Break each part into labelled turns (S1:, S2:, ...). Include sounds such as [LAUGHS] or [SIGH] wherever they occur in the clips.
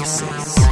S1: How's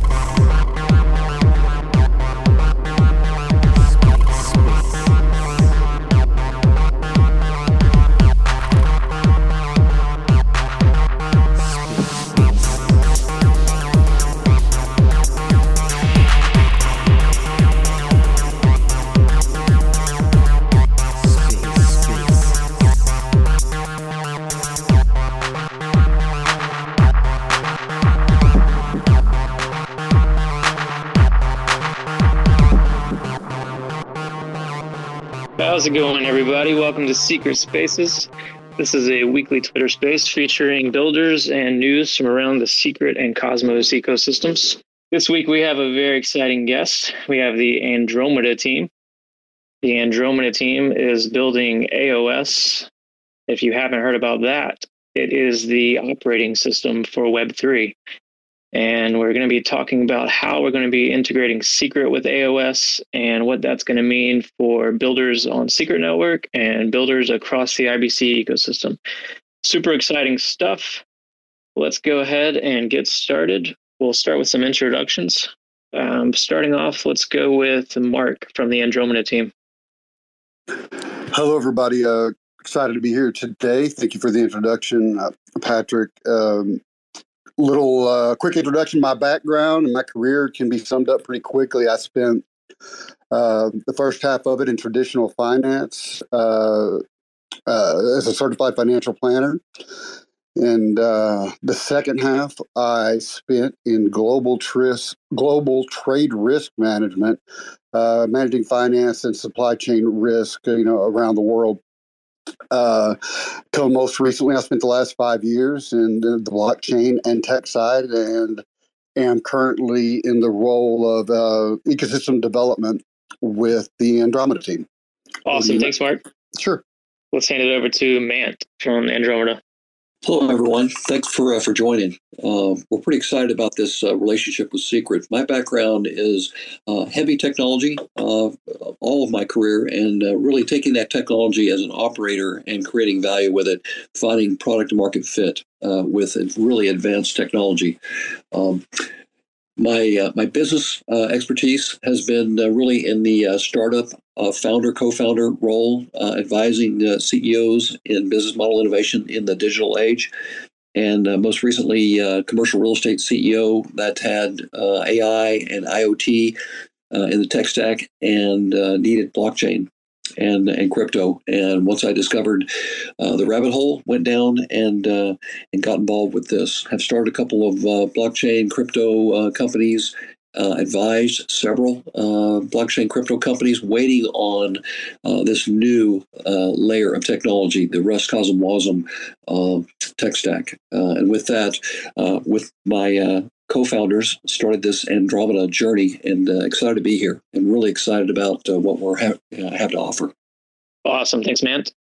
S1: it going, everybody? Welcome to Secret Spaces. This is a weekly Twitter space featuring builders and news from around the secret and cosmos ecosystems. This week, we have a very exciting guest. We have the Andromeda team. The Andromeda team is building AOS. If you haven't heard about that, it is the operating system for Web3 and we're going to be talking about how we're going to be integrating Secret with AOS and what that's going to mean for builders on Secret Network and builders across the IBC ecosystem. Super exciting stuff. Let's go ahead and get started. We'll start with some introductions. Um, starting off, let's go with Mark from the Andromeda team.
S2: Hello, everybody. Uh, excited to be here today. Thank you for the introduction, uh, Patrick. Um, little uh, quick introduction my background and my career can be summed up pretty quickly. I spent uh, the first half of it in traditional finance uh, uh as a certified financial planner. And uh, the second half I spent in global, tris- global trade risk management, uh, managing finance and supply chain risk, you know, around the world uh, till most recently, I spent the last five years in the, the, blockchain and tech side, and am currently in the role of uh, ecosystem development with the Andromeda team.
S1: Awesome. Thanks, Mark.
S2: Sure.
S1: Let's hand it over to Mant from Andromeda.
S3: Hello, everyone. Thanks for uh, for joining. Uh, we're pretty excited about this uh, relationship with Secret. My background is uh, heavy technology, uh, all of my career, and uh, really taking that technology as an operator and creating value with it, finding product market fit with really advanced technology. Um, my uh, my business uh, expertise has been uh, really in the startup uh, founder co-founder role, uh, advising CEOs in business model innovation in the digital age, and most recently commercial real estate CEO that had AI and IoT in the tech stack and needed blockchain and and crypto. And once I discovered uh, the rabbit hole, went down and uh, and got involved with this. Have started a couple of uh, blockchain crypto uh, companies. Uh, advised several uh, blockchain crypto companies waiting on this new layer of technology, the Rust CosmWasm tech stack. and with that, with my co-founders started this Andromeda journey, and uh, excited to be here, and really excited about uh, what we ha- uh, have to offer.
S1: Awesome, thanks, Mant.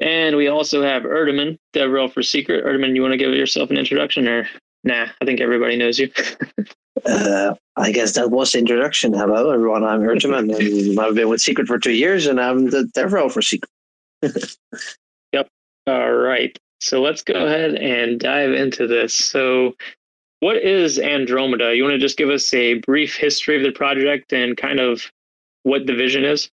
S1: And we also have Ertemann, DevRel for Secret. Ertemann, you want to give yourself an introduction, or nah? I think everybody knows you. [LAUGHS]
S4: uh, I guess that was the introduction. Hello, everyone. I'm Ertemann, and I've been with Secret for two years, and I'm the DevRel for Secret. [LAUGHS]
S1: yep. All right. So let's go ahead and dive into this. So what is Andromeda? You want to just give us a brief history of the project and kind of what the vision is?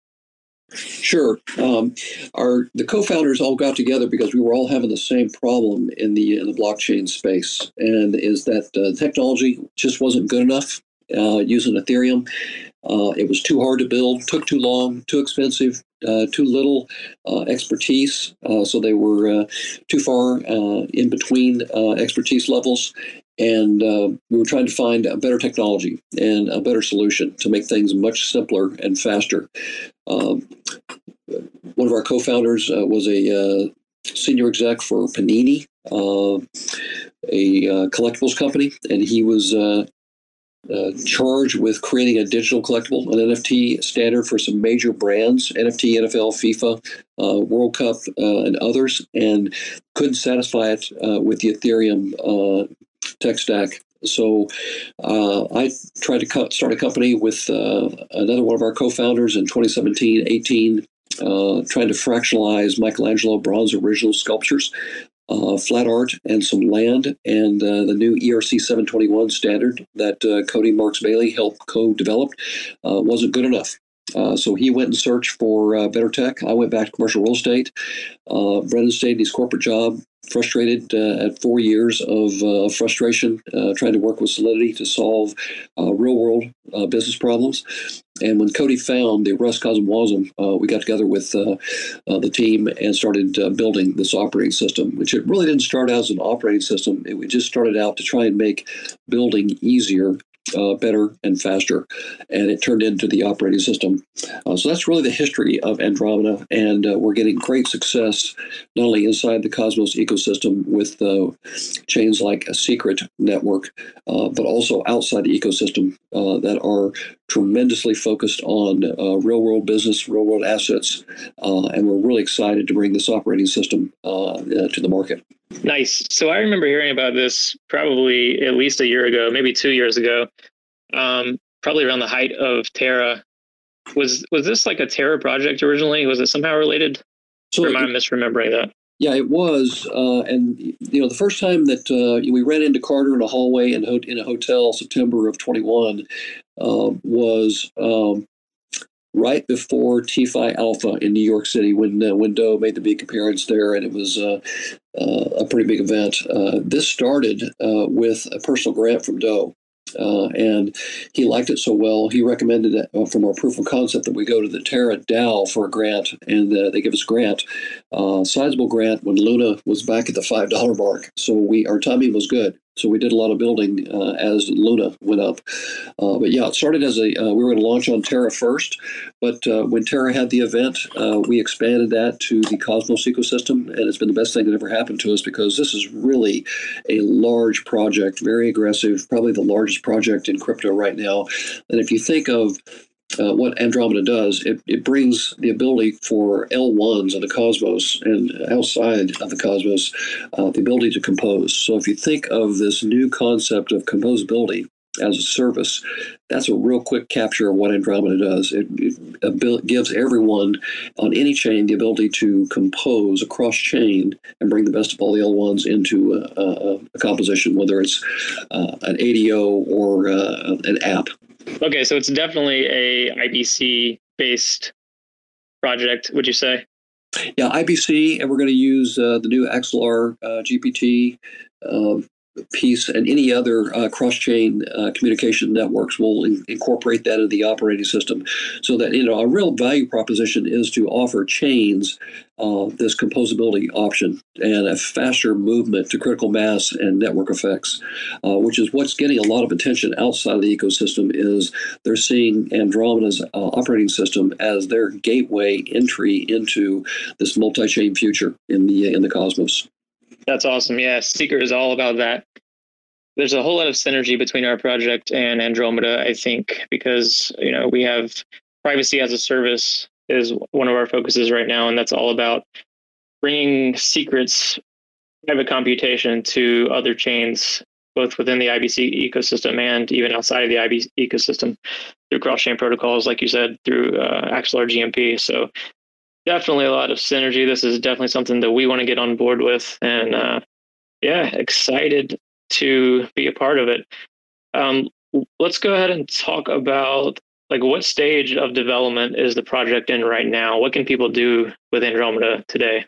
S3: Sure. Um, our the co-founders all got together because we were all having the same problem in the in the blockchain space, and is that uh, technology just wasn't good enough uh, using Ethereum. Uh, it was too hard to build, took too long, too expensive, uh, too little uh, expertise. Uh, so they were uh, too far in between expertise levels. And we were trying to find a better technology and a better solution to make things much simpler and faster. Um, one of our co founders was a senior exec for Panini, a collectibles company, and he was uh, charged with creating a digital collectible, an NFT standard for some major brands, NFT, NFL, FIFA, uh, World Cup, uh, and others, and couldn't satisfy it uh, with the Ethereum uh, tech stack. So uh, I tried to co- start a company with another one of our co-founders in 2017, 18, uh, trying to fractionalize Michelangelo bronze original sculptures. Uh, flat art and some land and uh, the new ERC 721 standard that uh, Cody Marx Bailey helped co-develop uh, wasn't good enough. Uh, so he went and searched for uh, better tech. I went back to commercial real estate. Uh, Brendan stayed in his corporate job, frustrated uh, at four years of uh, frustration, trying to work with Solidity to solve real world business problems. And when Cody found the Rust Cosmwasm, we got together with the team and started building this operating system, which it really didn't start out as an operating system. It just started out to try and make building easier uh, better and faster, and it turned into the operating system. Uh, so that's really the history of Andromeda, and uh, we're getting great success not only inside the Cosmos ecosystem with uh, chains like a Secret network, uh, but also outside the ecosystem uh, that are tremendously focused on real world business, real world assets, and we're really excited to bring this operating system to the market.
S1: Nice. So I remember hearing about this probably at least a year ago, maybe two years ago, um, probably around the height of Terra. Was was this like a Terra project originally? Was it somehow related? So or am I misremembering that?
S3: Yeah, it was. Uh, and you know, the first time that uh, we ran into Carter in a hallway in, in a hotel, September of 21, uh, was um, right before TFI Alpha in New York City when uh, when Do made the big appearance there, and it was uh, uh, a pretty big event. Uh, this started uh, with a personal grant from Do. Uh, and he liked it so well, he recommended uh, from our proof of concept that we go to the Terra DAO for a grant, and they give us a grant, sizable grant when Luna was back at the five dollar mark. So we our timing was good. So we did a lot of building uh, as Luna went up. Uh, but yeah, it started as a uh, we were going to launch on Terra first, but uh, when Terra had the event, uh, we expanded that to the Cosmos ecosystem, and it's been the best thing that ever happened to us because this is really a large project, very aggressive, probably the largest project in crypto right now. And if you think of uh, what Andromeda does, it, it brings the ability for L1s of the cosmos and outside of the cosmos, uh, the ability to compose. So if you think of this new concept of composability as a service, that's a real quick capture of what Andromeda does. It, it gives everyone on any chain the ability to compose across chain and bring the best of all the L1s into a, a, a composition, whether it's uh, an ADO or uh, an app.
S1: Okay, so it's definitely a IBC based project, would you say?
S3: Yeah, IBC, and we're going to use uh, the new Axelar uh, GMP uh, piece and any other uh, cross-chain uh, communication networks will in- incorporate that into the operating system. So that you know a real value proposition is to offer chains uh, this composability option and a faster movement to critical mass and network effects uh, which is what's getting a lot of attention outside of the ecosystem is they're seeing andromeda's uh, operating system as their gateway entry into this multi-chain future in the in the cosmos
S1: that's awesome. Yeah, Secret is all about that. There's a whole lot of synergy between our project and Andromeda, I think, because you know we have privacy as a service is one of our focuses right now, and that's all about bringing secrets, private computation to other chains, both within the IBC ecosystem and even outside of the IBC ecosystem through cross-chain protocols, like you said, through uh, Axelar GMP. So definitely a lot of synergy. This is definitely something that we want to get on board with, and uh, yeah, excited to be a part of it. Um, let's go ahead and talk about like what stage of development is the project in right now? What can people do with Andromeda today?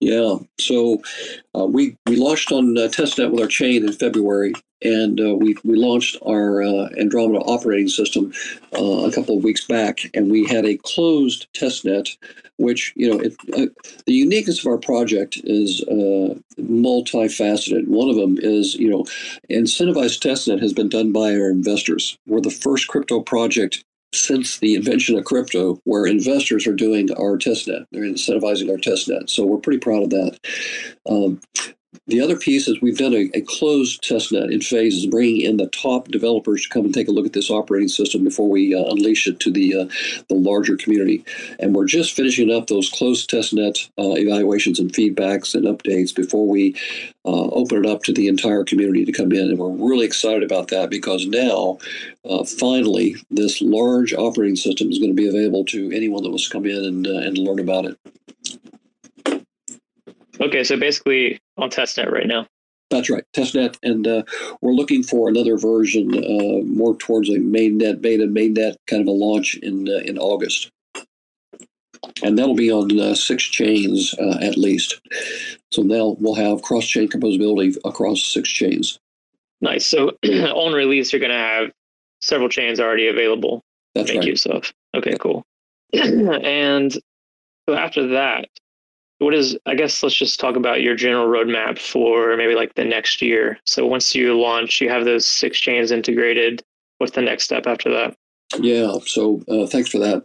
S3: Yeah, so uh, we we launched on uh, testnet with our chain in February, and uh, we we launched our uh, Andromeda operating system uh, a couple of weeks back, and we had a closed testnet, which you know it, uh, the uniqueness of our project is multifaceted. One of them is you know incentivized testnet has been done by our investors. We're the first crypto project since the invention of crypto where investors are doing our testnet. They're incentivizing our testnet. So we're pretty proud of that. Um, the other piece is we've done a, a, closed testnet in phases, bringing in the top developers to come and take a look at this operating system before we uh, unleash it to the uh, the larger community. And we're just finishing up those closed testnet uh, evaluations and feedbacks and updates before we uh, open it up to the entire community to come in. And we're really excited about that because now, uh, finally, this large operating system is going to be available to anyone that wants to come in and, uh, and learn about it.
S1: Okay, so basically on testnet right now.
S3: That's right, testnet, and uh, we're looking for another version, uh, more towards a mainnet beta, mainnet kind of a launch in uh, in August, and that'll be on uh, six chains uh, at least. So now we'll have cross chain composability across six chains.
S1: Nice. So [CLEARS THROAT] on release, you're going to have several chains already available.
S3: That's
S1: Thank
S3: right.
S1: you, stuff. Okay, cool. [CLEARS THROAT] and so after that, what is i guess let's just talk about your general roadmap for maybe like the next year so once you launch you have those six chains integrated what's the next step after that
S3: yeah, so uh, thanks for that.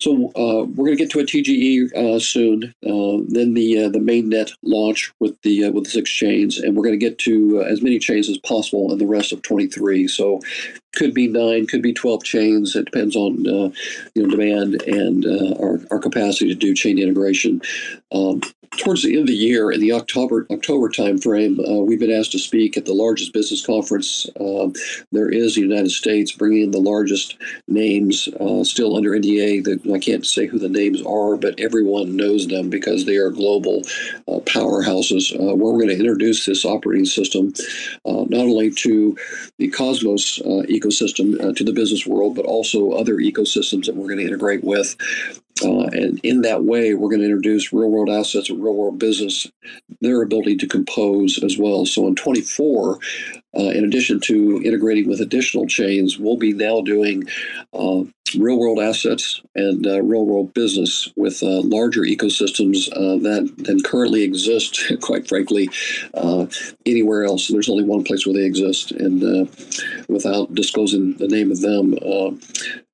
S3: So uh, we're going to get to a TGE uh, soon. Uh, then the uh, the mainnet launch with the uh, with the six chains, and we're going to get to as many chains as possible in the rest of 23. So could be nine, could be 12 chains. It depends on you know demand and our our capacity to do chain integration. Um, towards the end of the year, in the October October timeframe, uh, we've been asked to speak at the largest business conference uh, there is in the United States, bringing in the largest names uh, still under NDA. That I can't say who the names are, but everyone knows them because they are global uh, powerhouses. Uh, where we're going to introduce this operating system uh, not only to the Cosmos ecosystem to the business world, but also other ecosystems that we're going to integrate with. Uh, and in that way, we're going to introduce real world assets and real world business, their ability to compose as well. So in 24, uh, in addition to integrating with additional chains, we'll be now doing uh, real world assets and uh, real world business with uh, larger ecosystems uh, that than currently exist, [LAUGHS] quite frankly, anywhere else. There's only one place where they exist, and without disclosing the name of them,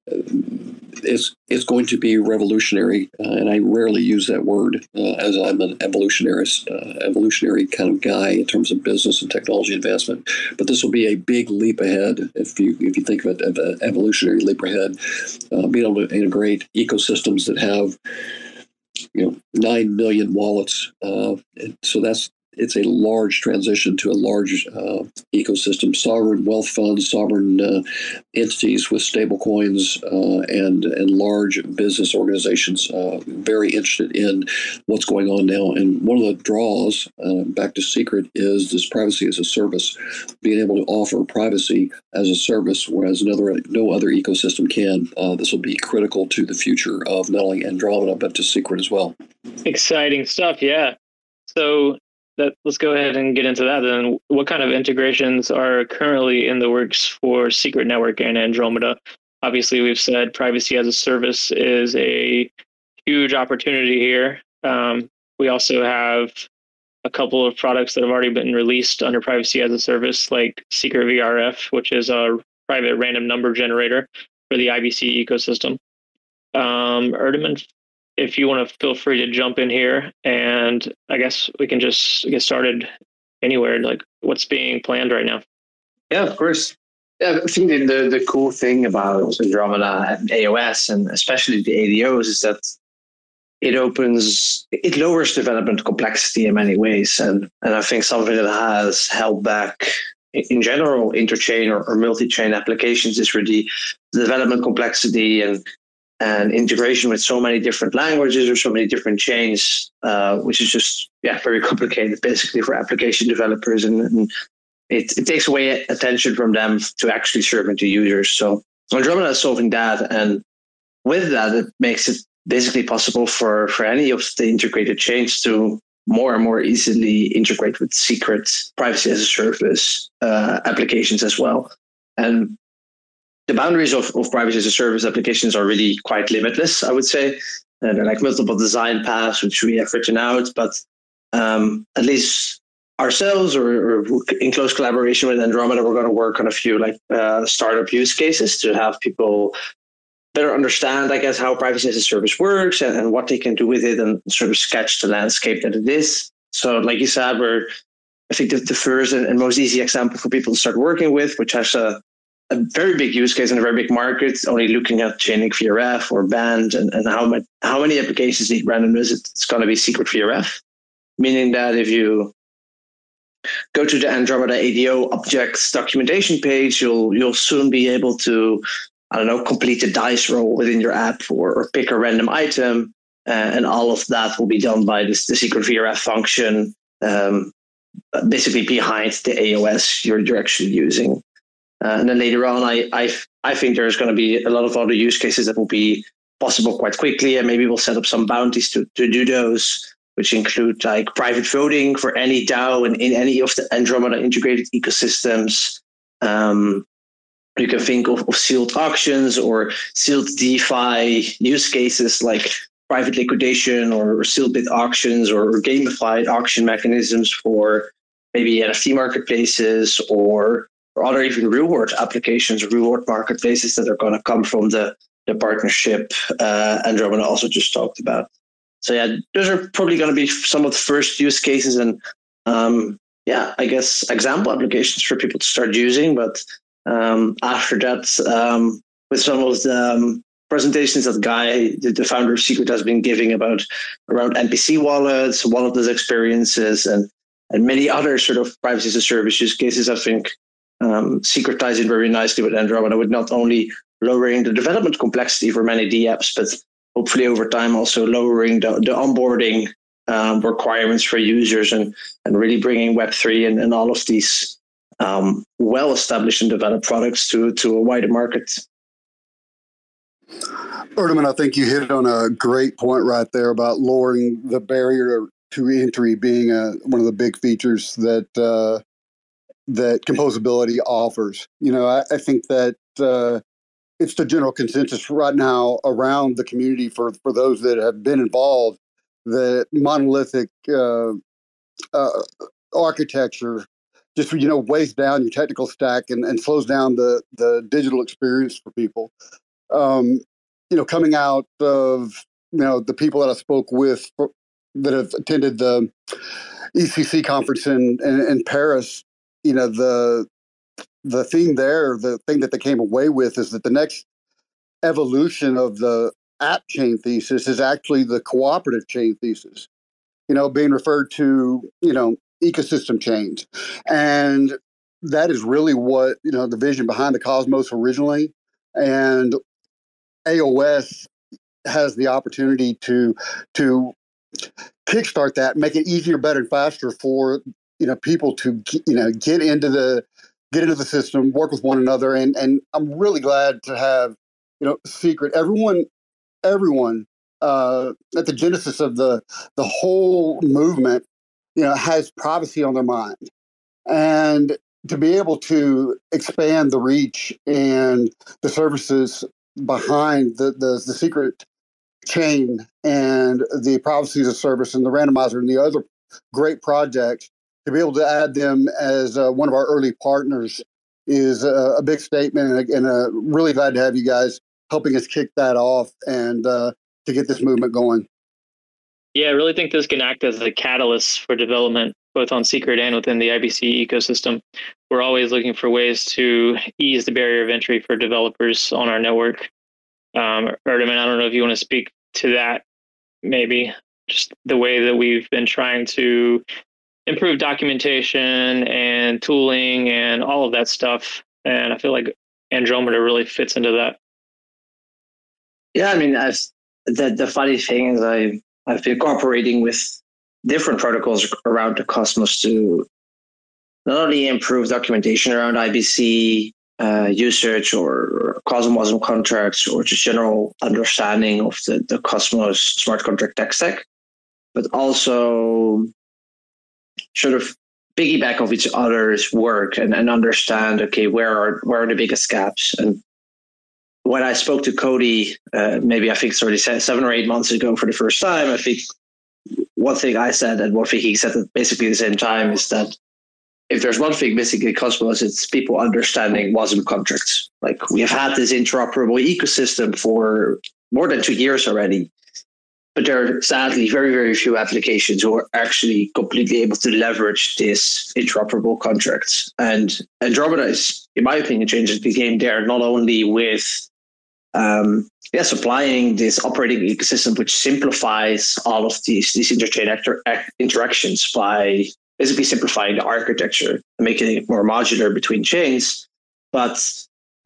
S3: it's it's going to be revolutionary, uh, and I rarely use that word uh, as I'm an evolutionarist, uh, evolutionary kind of guy in terms of business and technology advancement. But this will be a big leap ahead if you if you think of it as an evolutionary leap ahead, uh, being able to integrate ecosystems that have you know nine million wallets. Uh, so that's it's a large transition to a large uh, ecosystem. Sovereign wealth funds, sovereign uh, entities with stable coins, uh, and and large business organizations uh, very interested in what's going on now. And one of the draws uh, back to Secret is this privacy as a service, being able to offer privacy as a service, whereas another no other ecosystem can. Uh, this will be critical to the future of not only Andromeda but to Secret as well.
S1: Exciting stuff, yeah. So that let's go ahead and get into that then. What kind of integrations are currently in the works for Secret Network and Andromeda? Obviously, we've said privacy as a service is a huge opportunity here. Um, we also have a couple of products that have already been released under privacy as a service, like Secret VRF, which is a private random number generator for the IBC ecosystem. Um, if you want to feel free to jump in here and I guess we can just get started anywhere. Like what's being planned right now?
S4: Yeah, of course. Yeah, I think the, the cool thing about Andromeda and AOS and especially the ADOs is that it opens, it lowers development complexity in many ways. And, and I think something that has held back in general interchain or, or multi-chain applications is really the development complexity and and integration with so many different languages or so many different chains, uh, which is just yeah very complicated basically for application developers, and, and it, it takes away attention from them to actually serving to users. So Andromeda is solving that, and with that, it makes it basically possible for for any of the integrated chains to more and more easily integrate with secret privacy as a service uh, applications as well. And the boundaries of, of privacy as a service applications are really quite limitless, I would say. And like multiple design paths, which we have written out, but um, at least ourselves or, or, in close collaboration with Andromeda, we're going to work on a few like uh, startup use cases to have people better understand, I guess, how privacy as a service works and, and what they can do with it and sort of sketch the landscape that it is. So, like you said, we're I think the, the first and most easy example for people to start working with, which has a, a very big use case in a very big market, only looking at chainlink VRF or band and, and how, much, how many applications need randomness, it's going to be secret VRF. Meaning that if you go to the Andromeda ADO objects documentation page, you'll you'll soon be able to, I don't know, complete a dice roll within your app or, or pick a random item, uh, and all of that will be done by this the secret VRF function, um, basically behind the AOS you're, you're actually using. Uh, and then later on, I I I think there's going to be a lot of other use cases that will be possible quite quickly, and maybe we'll set up some bounties to to do those which include like private voting for any DAO and in any of the Andromeda integrated ecosystems. Um, you can think of, of, sealed auctions or sealed DeFi use cases like private liquidation or, sealed bid auctions or, or gamified auction mechanisms for maybe NFT marketplaces or, or other even reward applications, reward marketplaces that are going to come from the, the partnership uh, Andromeda also just talked about so yeah, those are probably going to be some of the first use cases and um, yeah, I guess example applications for people to start using. But um, after that, um, with some of the um, presentations that Guy, the, the, founder of Secret, has been giving about around MPC wallets, walletless experiences, and and many other sort of privacy as a service use cases, I think um, very nicely with Andromeda, with not only lowering the development complexity for many DApps, but hopefully over time also lowering the, the onboarding um, requirements for users and, and really bringing Web3 and, and all of these um, well established and developed products to, to a wider market.
S2: Ertemann, I think you hit on a great point right there about lowering the barrier to entry being a, one of the big features that uh, that composability offers. You know, I, I think that uh, it's the general consensus right now around the community for for those that have been involved that monolithic uh, uh, architecture just you know weighs down your technical stack and, and slows down the the digital experience for people. Um, you know, coming out of you know the people that I spoke with that have attended the EthCC conference in, in, in Paris, you know the the theme there, the thing that they came away with is that the next evolution of the app chain thesis is actually the cooperative chain thesis, you know, being referred to, you know, ecosystem chains. And that is really what, you know, the vision behind the Cosmos originally. And AOS has the opportunity to to kickstart that, make it easier, better, and faster for you know people to you know get into the get into the system, work with one another, and and I'm really glad to have you know secret everyone everyone uh, at the genesis of the the whole movement you know has privacy on their mind. And to be able to expand the reach and the services behind the the, the secret chain and the privacy a service and the randomizer and the other great projects to be able to add them as uh, one of our early partners is a, a big statement, and, and really glad to have you guys helping us kick that off and uh, to get this movement going.
S1: Yeah, I really think this can act as a catalyst for development, both on Secret and within the IBC ecosystem. We're always looking for ways to ease the barrier of entry for developers on our network. Um, Ertemann, I don't know if you want to speak to that, maybe just the way that we've been trying to improve documentation and tooling and all of that stuff. And I feel like Andromeda really fits into that.
S4: Yeah, I mean, I've, the the funny thing is, I I've been cooperating with different protocols around the Cosmos to not only improve documentation around IBC uh, usage or Cosmos contracts or just general understanding of the, the Cosmos smart contract tech stack, but also sort of piggyback of each other's work and, and understand okay where are where are the biggest gaps and when I spoke to Cody, uh, maybe I think it's already seven or eight months ago for the first time, I think one thing I said and one thing he said at basically the same time is that if there's one thing missing in Cosmos, it's people understanding WASM contracts. Like we have had this interoperable ecosystem for more than two years already. But there are sadly very, very few applications who are actually completely able to leverage this interoperable contracts. And Andromeda is, in my opinion, changes the game there, not only with um, yeah, supplying this operating ecosystem which simplifies all of these these interchain actor, interactions by basically simplifying the architecture and making it more modular between chains, but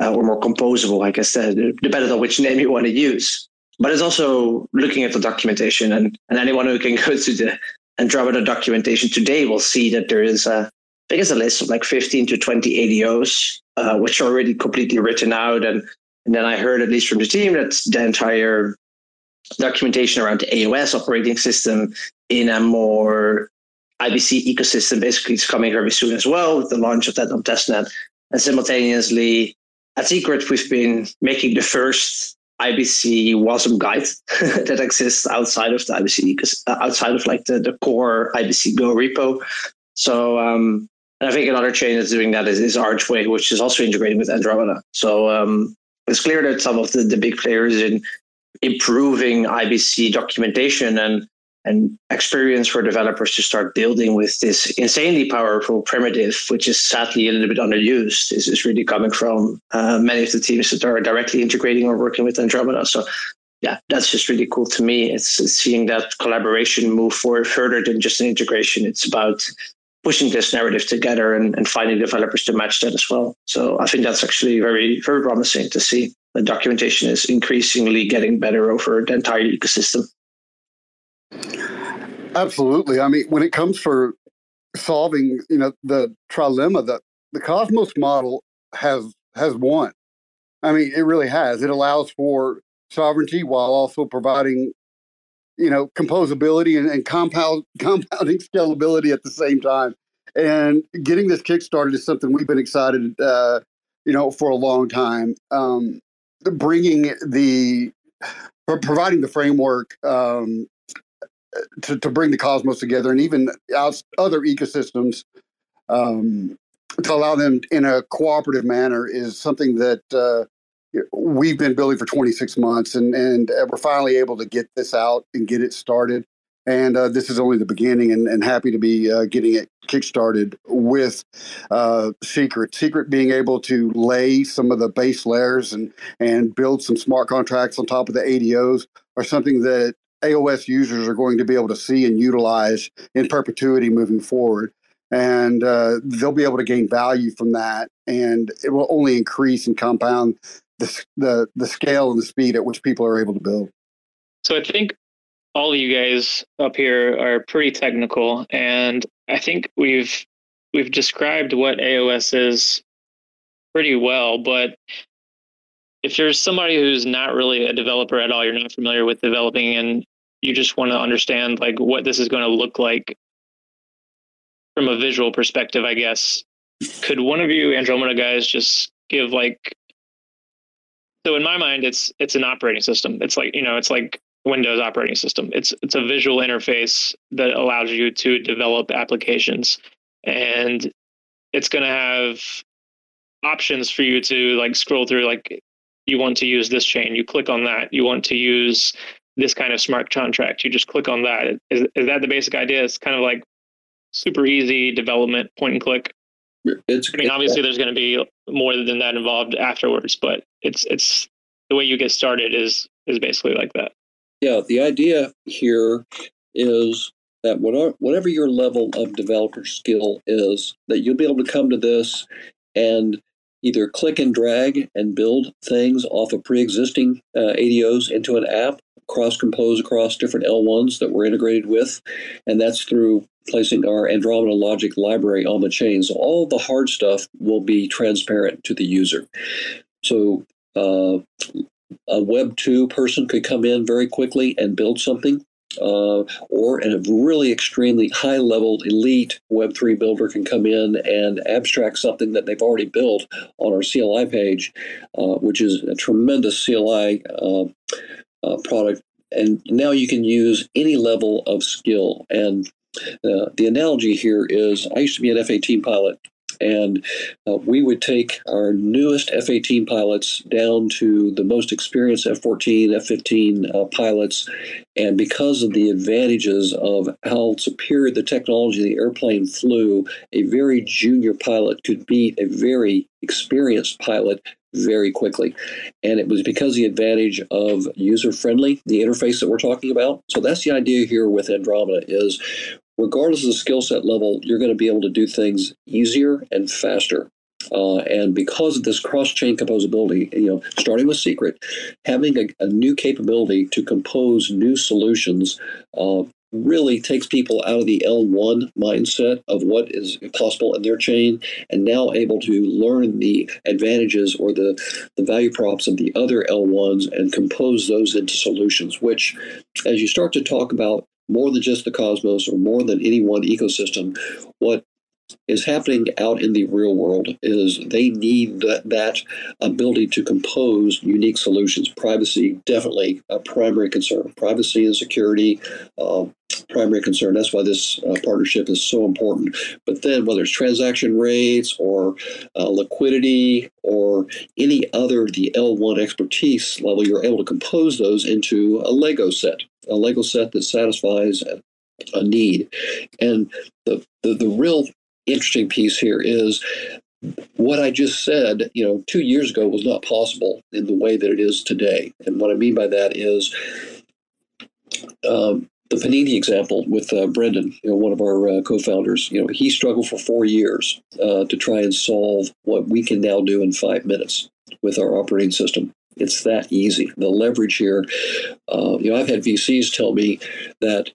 S4: uh, or more composable, I guess, depending on which name you want to use. But it's also looking at the documentation, and, and anyone who can [LAUGHS] go to the Andromeda documentation today will see that there is a, I think it's a list of like 15 to 20 ADOs, uh, which are already completely written out. And, and then I heard, at least from the team, that the entire documentation around the AOS operating system in a more IBC ecosystem basically is coming very soon as well with the launch of that on testnet. And simultaneously, at Secret, we've been making the first IBC WASM guide [LAUGHS] that exists outside of the IBC because uh, outside of like the, the core IBC Go repo. So um, I think another chain that's doing that is, is Archway, which is also integrating with Andromeda. So um, it's clear that some of the, the big players in improving IBC documentation and and experience for developers to start building with this insanely powerful primitive, which is sadly a little bit underused, is, is really coming from uh, many of the teams that are directly integrating or working with Andromeda. So, yeah, that's just really cool to me. It's, it's seeing that collaboration move forward further than just an integration. It's about pushing this narrative together and, and finding developers to match that as well. So I think that's actually very, very promising to see. The documentation is increasingly getting better over the entire ecosystem.
S2: Absolutely. I mean, when it comes for solving, you know, the trilemma, that the Cosmos model has has won. I mean, it really has. It allows for sovereignty while also providing, you know, composability and, and compound [LAUGHS] compounding scalability at the same time. And getting this kickstarted is something we've been excited, uh, you know, for a long time. Um, bringing the providing the framework um, to, to bring the cosmos together and even other ecosystems um, to allow them in a cooperative manner is something that uh, we've been building for 26 months and, and we're finally able to get this out and get it started. And uh, this is only the beginning and, and happy to be uh, getting it kickstarted with uh, secret. Secret being able to lay some of the base layers and and build some smart contracts on top of the ados are something that AOS users are going to be able to see and utilize in perpetuity moving forward. And uh, they'll be able to gain value from that. And it will only increase and compound the, the, the scale and the speed at which people are able to build.
S1: So I think all of you guys up here are pretty technical. And I think we've we've described what AOS is pretty well, but if you're somebody who's not really a developer at all, you're not familiar with developing and you just want to understand like what this is going to look like from a visual perspective, I guess. Could one of you Andromeda guys just give like so in my mind it's it's an operating system. It's like, you know, it's like Windows operating system. It's it's a visual interface that allows you to develop applications and it's going to have options for you to like scroll through like you want to use this chain, you click on that. You want to use this kind of smart contract. You just click on that. Is, is that the basic idea? It's kind of like super easy development, point and click. It's, I mean, obviously, there's going to be more than that involved afterwards, but it's it's the way you get started is is basically like that.
S3: Yeah, the idea here is that whatever, whatever your level of developer skill is, that you'll be able to come to this and either click and drag and build things off of pre-existing uh, ADOs into an app, cross compose across different L1s that we're integrated with, and that's through placing our Andromeda logic library on the chain. So all the hard stuff will be transparent to the user. So uh, a Web 2 person could come in very quickly and build something uh, or a really extremely high level elite Web3 builder can come in and abstract something that they've already built on our CLI page, uh, which is a tremendous CLI uh, product. And now you can use any level of skill. And uh, the analogy here is I used to be an F 18 pilot And uh, we would take our newest F 18 pilots down to the most experienced F 14, F 15 uh, pilots. And because of the advantages of how superior the technology the airplane flew, a very junior pilot could beat a very experienced pilot very quickly. And it was because the advantage of user friendly, the interface that we're talking about. So that's the idea here with Andromeda is regardless of the skill set level, you're going to be able to do things easier and faster. Uh, and because of this cross-chain composability, you know, starting with Secret, having a, a new capability to compose new solutions uh, really takes people out of the L1 mindset of what is possible in their chain and now able to learn the advantages or the, the value props of the other L1s and compose those into solutions, which, as you start to talk about more than just the cosmos or more than any one ecosystem, what is happening out in the real world is they need that, that ability to compose unique solutions. Privacy, definitely a primary concern. Privacy and security, uh, primary concern. That's why this uh, partnership is so important. But then, whether it's transaction rates or uh, liquidity or any other the L1 expertise level, you're able to compose those into a Lego set, a Lego set that satisfies a, need. And the, the, the real interesting piece here is what I just said, you know, two years ago was not possible in the way that it is today. And what I mean by that is um, the Panini example with uh, Brendan, you know, one of our uh, co-founders. You know, he struggled for four years uh, to try and solve what we can now do in five minutes with our operating system. It's that easy. The leverage here, uh, you know, I've had VCs tell me that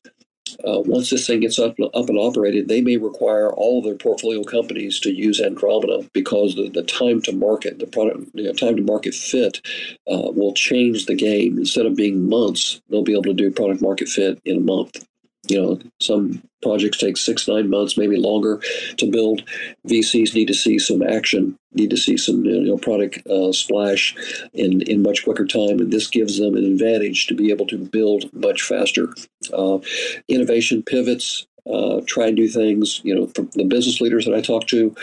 S3: uh, once this thing gets up, up and operated, they may require all of their portfolio companies to use Andromeda because the, the time to market, the product you know, time to market fit uh, will change the game. Instead of being months, they'll be able to do product market fit in a month you know, some projects take six, nine months, maybe longer to build. VCs need to see some action, need to see some you know, product uh, splash in, in much quicker time. And this gives them an advantage to be able to build much faster. Uh, innovation pivots, uh, try do things, you know, from the business leaders that I talk to,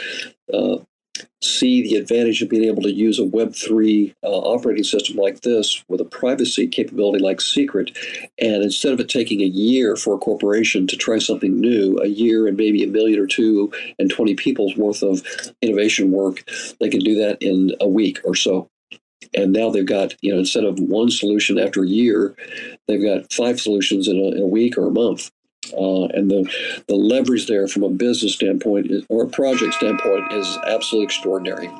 S3: uh, see the advantage of being able to use a Web3 uh, operating system like this with a privacy capability like Secret. And instead of it taking a year for a corporation to try something new, a year and maybe a million or two and 20 people's worth of innovation work, they can do that in a week or so. And now they've got, you know, instead of one solution after a year, they've got five solutions in a, in a week or a month. Uh, and the, the leverage there from a business standpoint is, or a project standpoint is absolutely extraordinary.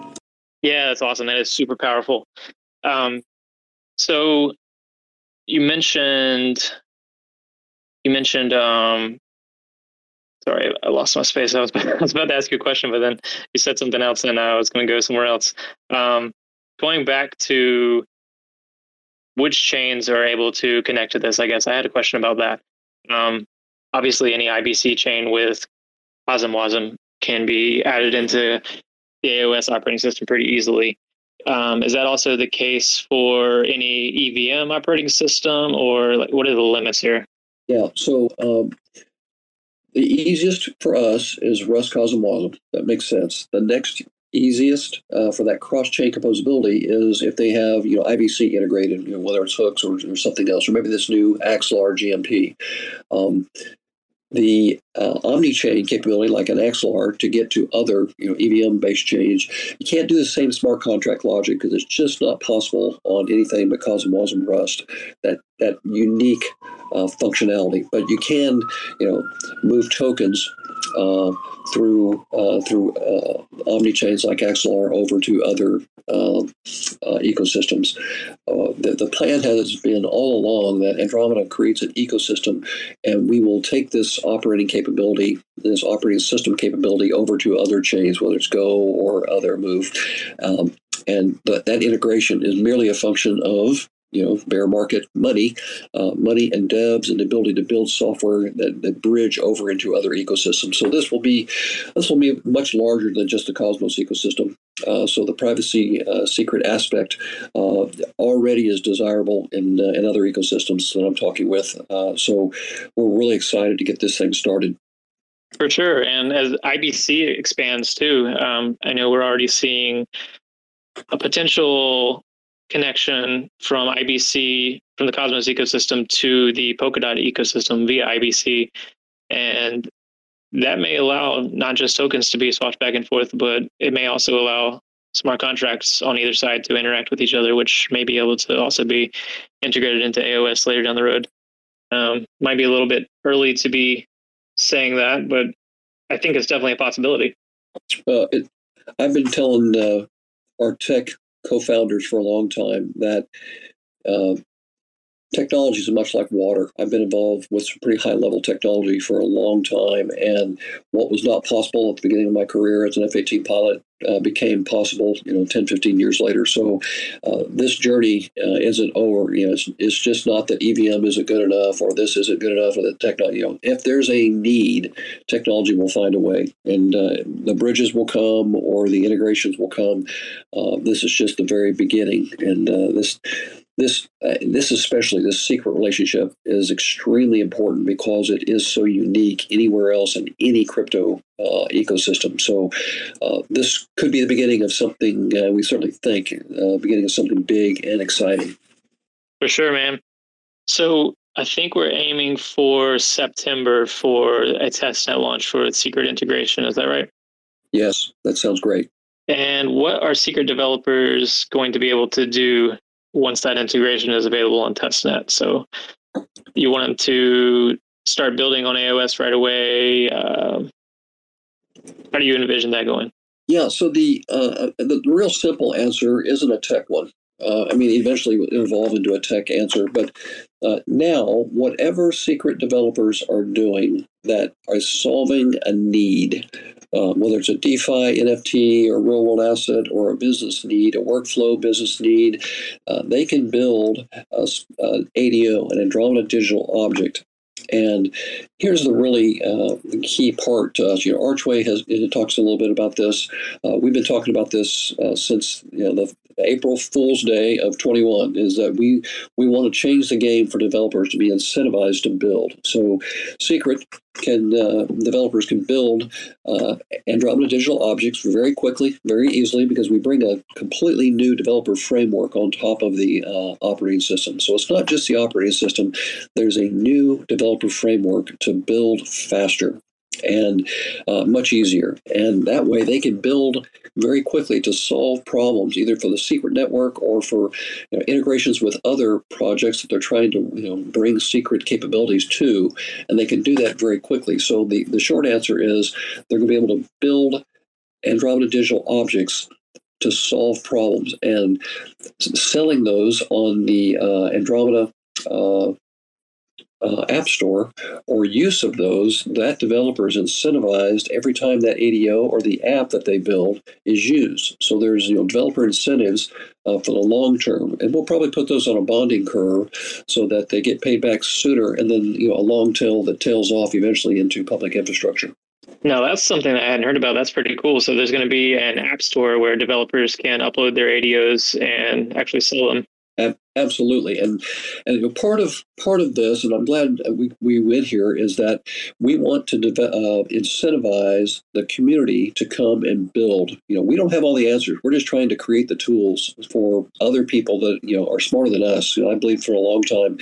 S1: Yeah, that's awesome. That is super powerful. Um, so you mentioned you mentioned um, sorry, I lost my space. I was, [LAUGHS] I was about to ask you a question, but then you said something else, and I was going to go somewhere else. Um, going back to which chains are able to connect to this, I guess I had a question about that. Um, obviously any IBC chain with CosmWasm can be added into the AOS operating system pretty easily. Um, is that also the case for any EVM operating system, or like, what are the limits here?
S3: Yeah, so um, the easiest for us is Rust CosmWasm. That makes sense. The next easiest uh, for that cross-chain composability is if they have you know IBC integrated, you know, whether it's hooks or, or something else, or maybe this new Axelar GMP. Um, the uh, omni-chain capability like an Axelar to get to other you know EVM-based chains. You can't do the same smart contract logic because it's just not possible on anything but Cosmos and Rust. That that unique uh, functionality, but you can you know move tokens uh, through uh, through uh, omni chains like Axelar over to other um, uh, ecosystems. Uh, the, the plan has been all along that Andromeda creates an ecosystem, and we will take this operating capability, this operating system capability, over to other chains, whether it's Go or other Move. Um, and that, that integration is merely a function of you know, bear market money, uh, money and devs, and the ability to build software that, that bridge over into other ecosystems. So this will be this will be much larger than just the Cosmos ecosystem. Uh, so the privacy uh, secret aspect uh, already is desirable in uh, in other ecosystems that I'm talking with. Uh, so we're really excited to get this thing started.
S1: For sure. And as IBC expands too, um, I know we're already seeing a potential connection from IBC, from the Cosmos ecosystem to the Polkadot ecosystem via IBC. And that may allow not just tokens to be swapped back and forth, but it may also allow smart contracts on either side to interact with each other, which may be able to also be integrated into AOS later down the road. Um, might be a little bit early to be saying that, but I think it's definitely a possibility.
S3: Uh, it, I've been telling uh, our tech co-founders for a long time that uh, technology is much like water. I've been involved with some pretty high level technology for a long time, and what was not possible at the beginning of my career as an F 18 pilot uh, became possible, you know, 10, 15 years later. So uh, this journey uh, isn't over. You know, it's, it's, just not that EVM isn't good enough or this isn't good enough or that technology, you know, if there's a need, technology will find a way and uh, the bridges will come or the integrations will come. Uh, this is just the very beginning. And uh, this, this uh, this especially this secret relationship is extremely important because it is so unique anywhere else in any crypto uh, ecosystem. So uh, this could be the beginning of something uh, we certainly think uh, beginning of something big and exciting.
S1: For sure, man. So I think we're aiming for September for a testnet launch for secret integration. Is that right?
S3: Yes, that sounds great.
S1: And what are secret developers going to be able to do once that integration is available on testnet. So you want them to start building on AOS right away. Uh, how do you envision that going?
S3: Yeah, so the uh, the real simple answer isn't a tech one. Uh, I mean, eventually will evolve into a tech answer, but uh, now whatever secret developers are doing that are solving a need um, whether it's a DeFi, NFT, or real world asset, or a business need, a workflow business need, uh, they can build a, a ADO, an Andromeda digital object. And here's the really uh, key part to us. You know, Archway has talks a little bit about this. Uh, we've been talking about this uh, since you know, the April Fool's Day of 21 is that we we want to change the game for developers to be incentivized to build. So, Secret can uh, developers can build uh, Andromeda digital objects very quickly, very easily, because we bring a completely new developer framework on top of the uh, operating system. So it's not just the operating system; there's a new developer framework to build faster and uh, much easier. And that way they can build very quickly to solve problems, either for the secret network or for you know, integrations with other projects that they're trying to you know, bring secret capabilities to. And they can do that very quickly. So the, the short answer is they're going to be able to build Andromeda digital objects to solve problems. And selling those on the uh, Andromeda uh, uh, App Store or use of those, that developer is incentivized every time that ADO or the app that they build is used. So there's you know developer incentives uh, for the long term, and we'll probably put those on a bonding curve so that they get paid back sooner, and then you know a long tail that tails off eventually into public infrastructure.
S1: No, that's something that I hadn't heard about. That's pretty cool. So there's going to be an app store where developers can upload their ADOs and actually sell them.
S3: Absolutely, and and part of part of this, and I'm glad we we went here, is that we want to uh, incentivize the community to come and build. You know, we don't have all the answers. We're just trying to create the tools for other people that you know are smarter than us. You know, I believe for a long time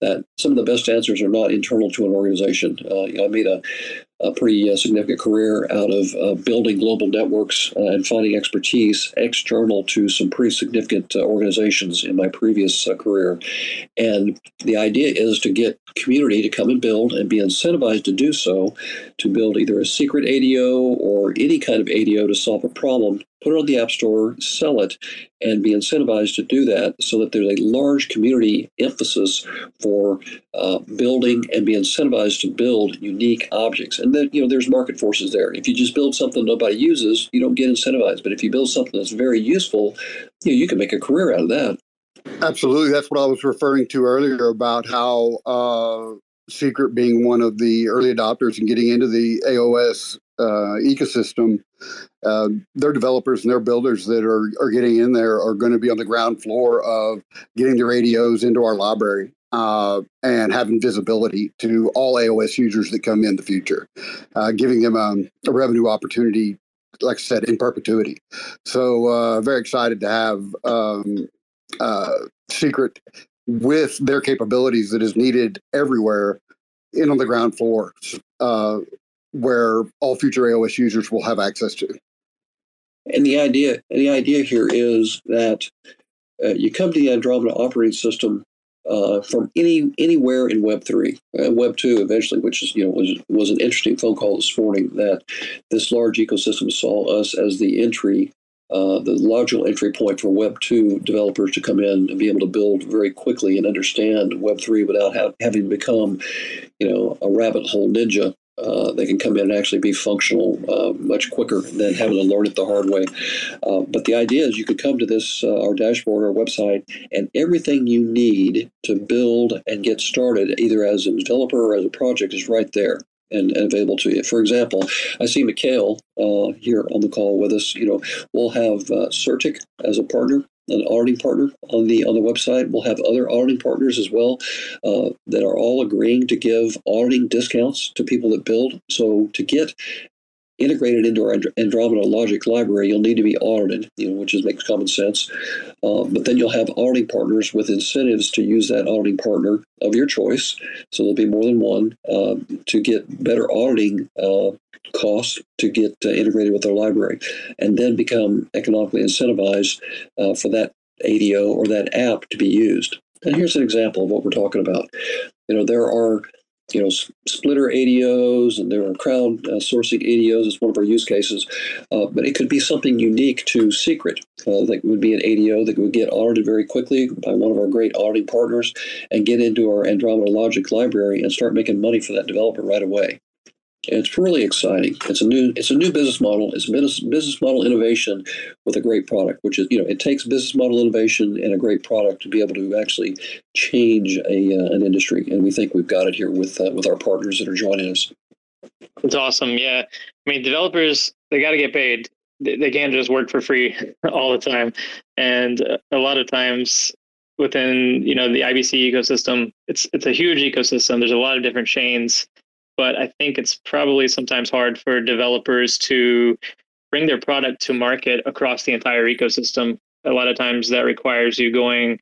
S3: that some of the best answers are not internal to an organization. Uh, you know, I made a a pretty uh, significant career out of uh, building global networks uh, and finding expertise external to some pretty significant uh, organizations in my previous uh, career. And the idea is to get community to come and build and be incentivized to do so, to build either a secret ADO or any kind of ADO to solve a problem put it on the App Store, sell it, and be incentivized to do that so that there's a large community emphasis for uh, building and be incentivized to build unique objects. And then, you know, there's market forces there. If you just build something nobody uses, you don't get incentivized. But if you build something that's very useful, you know, you can make a career out of that.
S2: Absolutely. That's what I was referring to earlier about how uh, Secret being one of the early adopters and getting into the AOS uh, ecosystem, uh, their developers and their builders that are, are getting in there are going to be on the ground floor of getting the ADOs into our library. uh, and having visibility to all AOS users that come in the future, uh, giving them um, a revenue opportunity, like I said, in perpetuity. So, uh, very excited to have um, Secret with their capabilities that is needed everywhere in on the ground floor, uh, where all future AOS users will have access to.
S3: And the idea, the idea here is that uh, you come to the Andromeda operating system uh, from any anywhere in Web three, uh, Web two eventually, which is you know was was an interesting phone call this morning that this large ecosystem saw us as the entry. Uh, the logical entry point for Web 2 developers to come in and be able to build very quickly and understand Web 3 without ha- having to become, you know, a rabbit hole ninja uh, they can come in and actually be functional uh, much quicker than having to learn it the hard way. Uh, but the idea is you could come to this, uh, our dashboard, our website, and everything you need to build and get started, either as a developer or as a project, is right there. And, and available to you. For example, I see Mikhail uh, here on the call with us. You know, we'll have uh, CertiK as a partner an auditing partner on the on the website. We'll have other auditing partners as well uh, that are all agreeing to give auditing discounts to people that build. So to get integrated into our Andromeda logic library, you'll need to be audited, you know, which is, makes common sense. Uh, but then you'll have auditing partners with incentives to use that auditing partner of your choice. So there'll be more than one uh, to get better auditing uh, costs to get uh, integrated with their library, and then become economically incentivized uh, for that ADO or that app to be used. And here's an example of what we're talking about. You know, there are you know, splitter ADOs and there are crowd uh, sourcing ADOs is one of our use cases. Uh, but it could be something unique to Secret uh, that would be an ADO that would get audited very quickly by one of our great auditing partners and get into our Andromeda Logic library and start making money for that developer right away. It's really exciting. It's a new it's a new business model. It's business business model innovation with a great product, which is you know it takes business model innovation and a great product to be able to actually change a uh, an industry, and we think we've got it here with uh, with our partners that are joining us.
S1: It's awesome. Yeah, I mean developers they got to get paid. They can't just work for free [LAUGHS] all the time, and a lot of times within you know the IBC ecosystem, it's it's a huge ecosystem. There's a lot of different chains but I think it's probably sometimes hard for developers to bring their product to market across the entire ecosystem. A lot of times that requires you going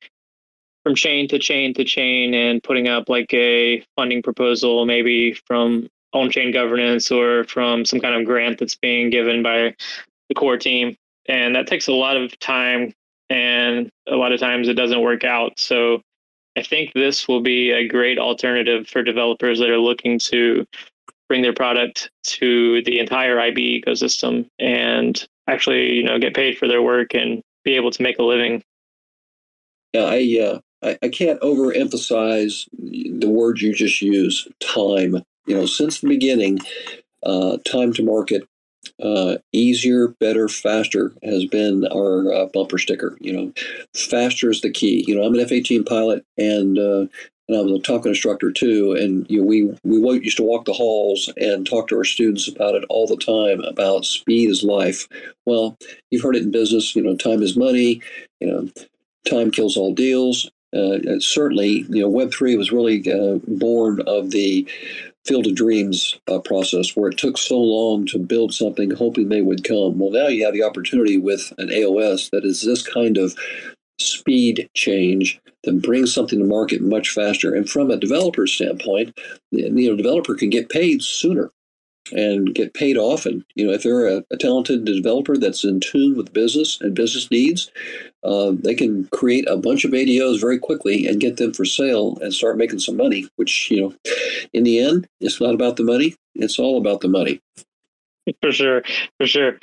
S1: from chain to chain to chain and putting up like a funding proposal, maybe from on chain governance or from some kind of grant that's being given by the core team. And that takes a lot of time and a lot of times it doesn't work out. So I think this will be a great alternative for developers that are looking to bring their product to the entire IB ecosystem and actually, you know, get paid for their work and be able to make a living.
S3: Yeah, I uh, I, I can't overemphasize the word you just used, time. You know, since the beginning, uh, time to market uh, easier, better, faster has been our uh, bumper sticker. You know, faster is the key. You know, I'm an F-18 pilot, and uh, and I was a talk instructor too. And you know, we we used to walk the halls and talk to our students about it all the time about speed is life. Well, you've heard it in business. You know, time is money. You know, time kills all deals. Uh, certainly, you know, Web three was really uh, born of the Field of Dreams uh, process where it took so long to build something hoping they would come. Well, now you have the opportunity with an AOS that is this kind of speed change that brings something to market much faster. And from a developer standpoint, you know, developer can get paid sooner and get paid often. You know, if they're a, a talented developer that's in tune with business and business needs, uh, they can create a bunch of ADOs very quickly and get them for sale and start making some money. Which you know, in the end, it's not about the money; it's all about the money. [LAUGHS]
S1: For sure, for sure.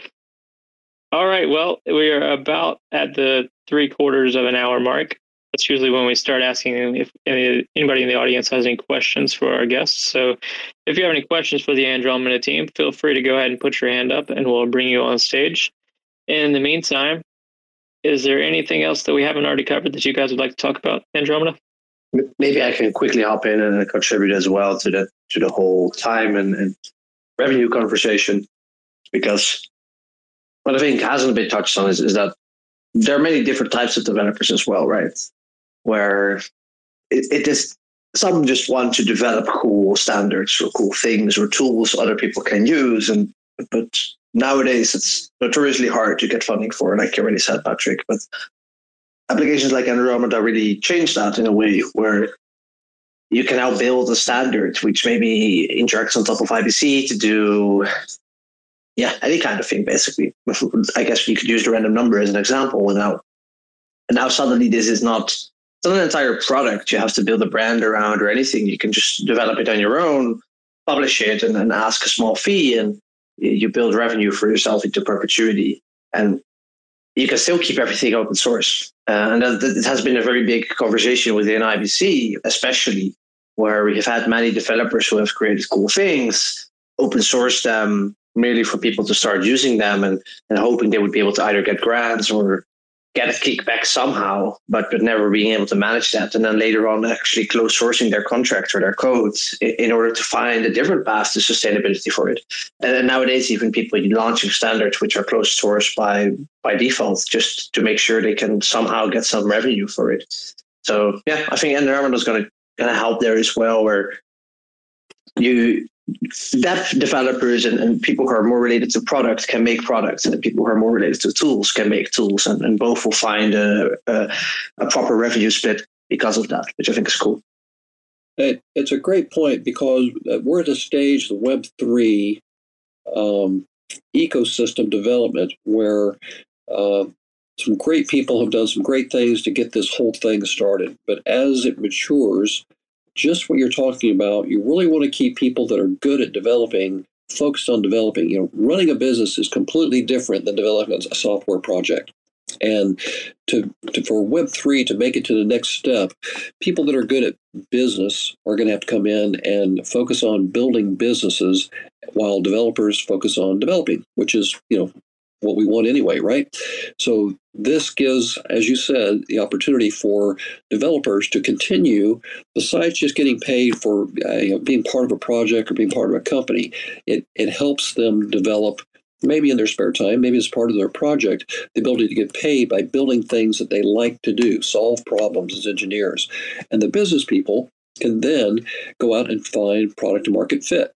S1: All right. Well, we are about at the three quarters of an hour mark that's usually when we start asking if any, anybody in the audience has any questions for our guests. So if you have any questions for the Andromeda team, feel free to go ahead and put your hand up and we'll bring you on stage. In the meantime, is there anything else that we haven't already covered that you guys would like to talk about, Andromeda?
S4: Maybe I can quickly hop in and contribute as well to the to the whole time and, and revenue conversation because what I think hasn't been touched on is, is that there are many different types of developers as well, right? Where it, it is some just want to develop cool standards or cool things or tools other people can use. And but nowadays it's notoriously hard to get funding for, like you already said, Patrick. But applications like Andromeda really change that in a way where you can now build a standard which maybe interacts on top of IBC to do yeah, any kind of thing basically. [LAUGHS] I guess you could use the random number as an example now and now suddenly this is not it's not an entire product you have to build a brand around or anything. You can just develop it on your own, publish it and ask a small fee and you build revenue for yourself into perpetuity. And you can still keep everything open source. Uh, and that, it has been a very big conversation within IBC, especially where we have had many developers who have created cool things, open source them merely for people to start using them and, and hoping they would be able to either get grants or get a kickback somehow, but but never being able to manage that, and then later on actually close sourcing their contracts or their codes in order to find a different path to sustainability for it. And then nowadays, even people launching standards which are closed source by by default, just to make sure they can somehow get some revenue for it. So yeah, I think Andromeda is going to going to help there as well, where you that developers and, and, people who are more related to products can make products and people who are more related to tools can make tools and, and both will find a, a, a, proper revenue split because of that which i think is cool.
S3: It, it's a great point because uh, we're at a stage the web 3 um, ecosystem development where uh, some great people have done some great things to get this whole thing started. But as it matures just what you're talking about. You really want to keep people that are good at developing focused on developing. You know, running a business is completely different than developing a software project. And to, to for Web three to make it to the next step, people that are good at business are going to have to come in and focus on building businesses, while developers focus on developing, which is you know what we want anyway, right? So this gives, as you said, the opportunity for developers to continue, besides just getting paid for uh, you know, being part of a project or being part of a company. It it helps them develop. Maybe in their spare time, maybe as part of their project, the ability to get paid by building things that they like to do, solve problems as engineers. And the business people can then go out and find product to market fit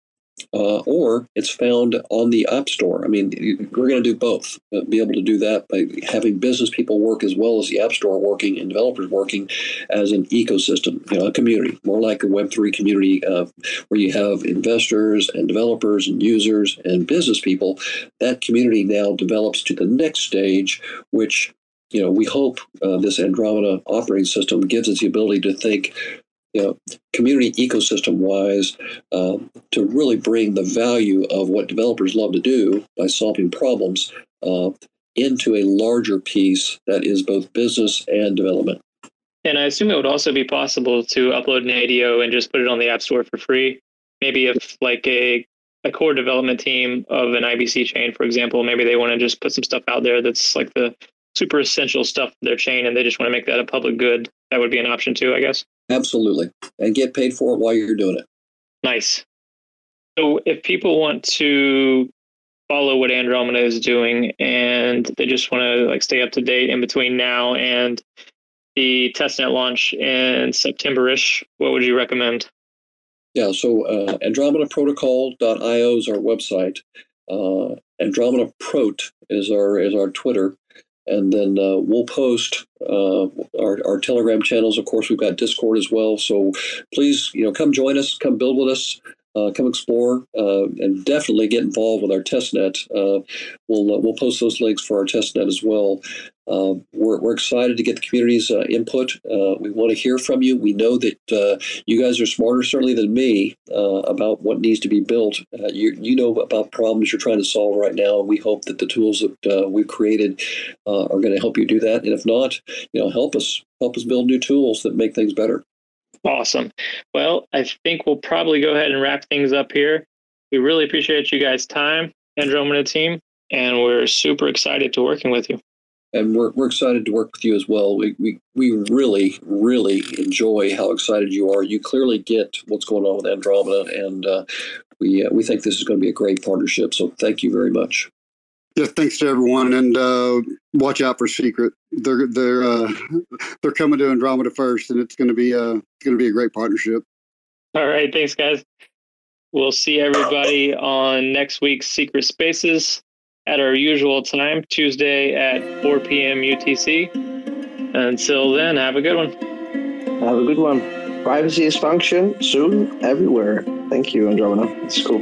S3: uh, or it's found on the App Store. I mean, we're going to do both. Uh, be able to do that by having business people work as well as the App Store working and developers working as an ecosystem, you know, a community, more like a Web three community uh, where you have investors and developers and users and business people. That community now develops to the next stage, which you know, we hope uh, this Andromeda operating system gives us the ability to think you know, community ecosystem wise uh, to really bring the value of what developers love to do by solving problems uh, into a larger piece that is both business and development.
S1: And I assume it would also be possible to upload an ADO and just put it on the App Store for free. Maybe if like a a core development team of an IBC chain, for example, maybe they want to just put some stuff out there that's like the super essential stuff for their chain and they just want to make that a public good. That would be an option too, I guess.
S3: Absolutely. And get paid for it while you're doing it.
S1: Nice. So if people want to follow what Andromeda is doing and they just want to like stay up to date in between now and the testnet launch in September-ish, what would you recommend?
S3: Yeah, so uh, AndromedaProtocol.io is our website. Uh, Andromeda Prot is our is our Twitter and then uh, we'll post uh, our, our telegram channels. Of course we've got discord as well. So please you know come join us come build with us uh, come explore uh, and definitely get involved with our testnet. Uh, we'll uh, we'll post those links for our testnet as well. Uh, we're, we're excited to get the community's uh, input. we want to hear from you. We know that you guys are smarter certainly than me about what needs to be built. you you know about problems you're trying to solve right now. We hope that the tools that we've created are going to help you do that. And if not, you know, help us help us build new tools that make things better.
S1: Awesome. Well, I think we'll probably go ahead and wrap things up here. We really appreciate you guys' time, Andromeda team, and we're super excited to working with you.
S3: And we're, we're excited to work with you as well. We, we, we really, really enjoy how excited you are. You clearly get what's going on with Andromeda, and uh, we, uh, we think this is going to be a great partnership. So thank you very much.
S2: Yeah, thanks to everyone, and uh, watch out for Secret. They're they're uh, they're coming to Andromeda first, and it's going to be uh, it's going to be a great partnership.
S1: All right, thanks, guys. We'll see everybody on next week's Secret Spaces at our usual time, Tuesday at 4 p.m. UTC. Until then, have a good one.
S4: Have a good one. Privacy is function soon everywhere. Thank you, Andromeda. It's cool.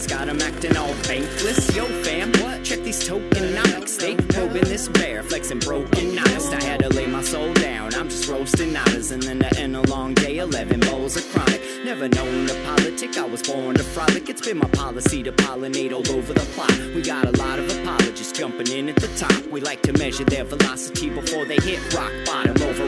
S5: got 'em acting all bankless. Yo, fam, what? Check these tokenomics. They probing this bear, flexing broken honest. I had to lay my soul down. I'm just roasting nadas, and then to end a long day, 11 bowls of chronic. Never known the politic, I was born to frolic. It's been my policy to pollinate all over the plot. We got a lot of apologists jumping in at the top. We like to measure their velocity before they hit rock bottom over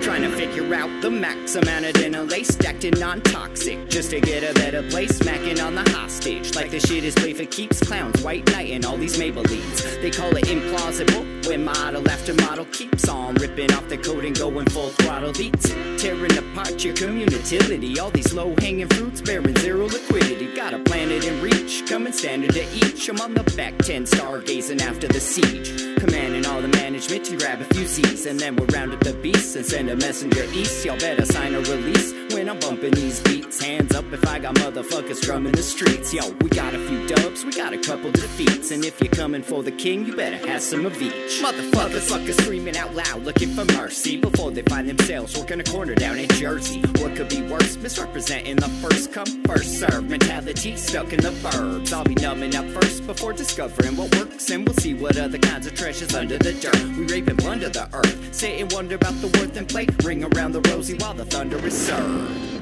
S5: Trying to figure out the max amount of dinner lace stacked in non-toxic, just to get a better place. Smacking on the hostage, like the shit is play for keeps. Clowns, white knight, and all these Maybellines. They call it implausible when model after model keeps on ripping off the coat and going full throttle beats, tearing apart your community. All these low-hanging fruits bearing zero liquidity. Got a planet in reach, coming standard to each. I'm on the back ten, stargazing after the siege, commanding all the management to grab a few Z's, and then we'll round up the beasts and send a messenger east. Y'all better sign a release when I'm bumping these beats. Hands up if I got motherfuckers drumming the streets. Yo, we got a few dubs, we got a couple defeats, and if you're coming for the king, you better have some of each. Motherfuckers, fuckers screaming out loud, looking for mercy before they find themselves working a corner down in Jersey. What could be worse? Misrepresenting the first come, first serve mentality stuck in the burbs. I'll be numbing up first before discovering what works, and we'll see what other kinds of treasures under the dirt. We rape and plunder the earth, sit and wonder about the worth and play. Ring around the rosy while the thunder is served.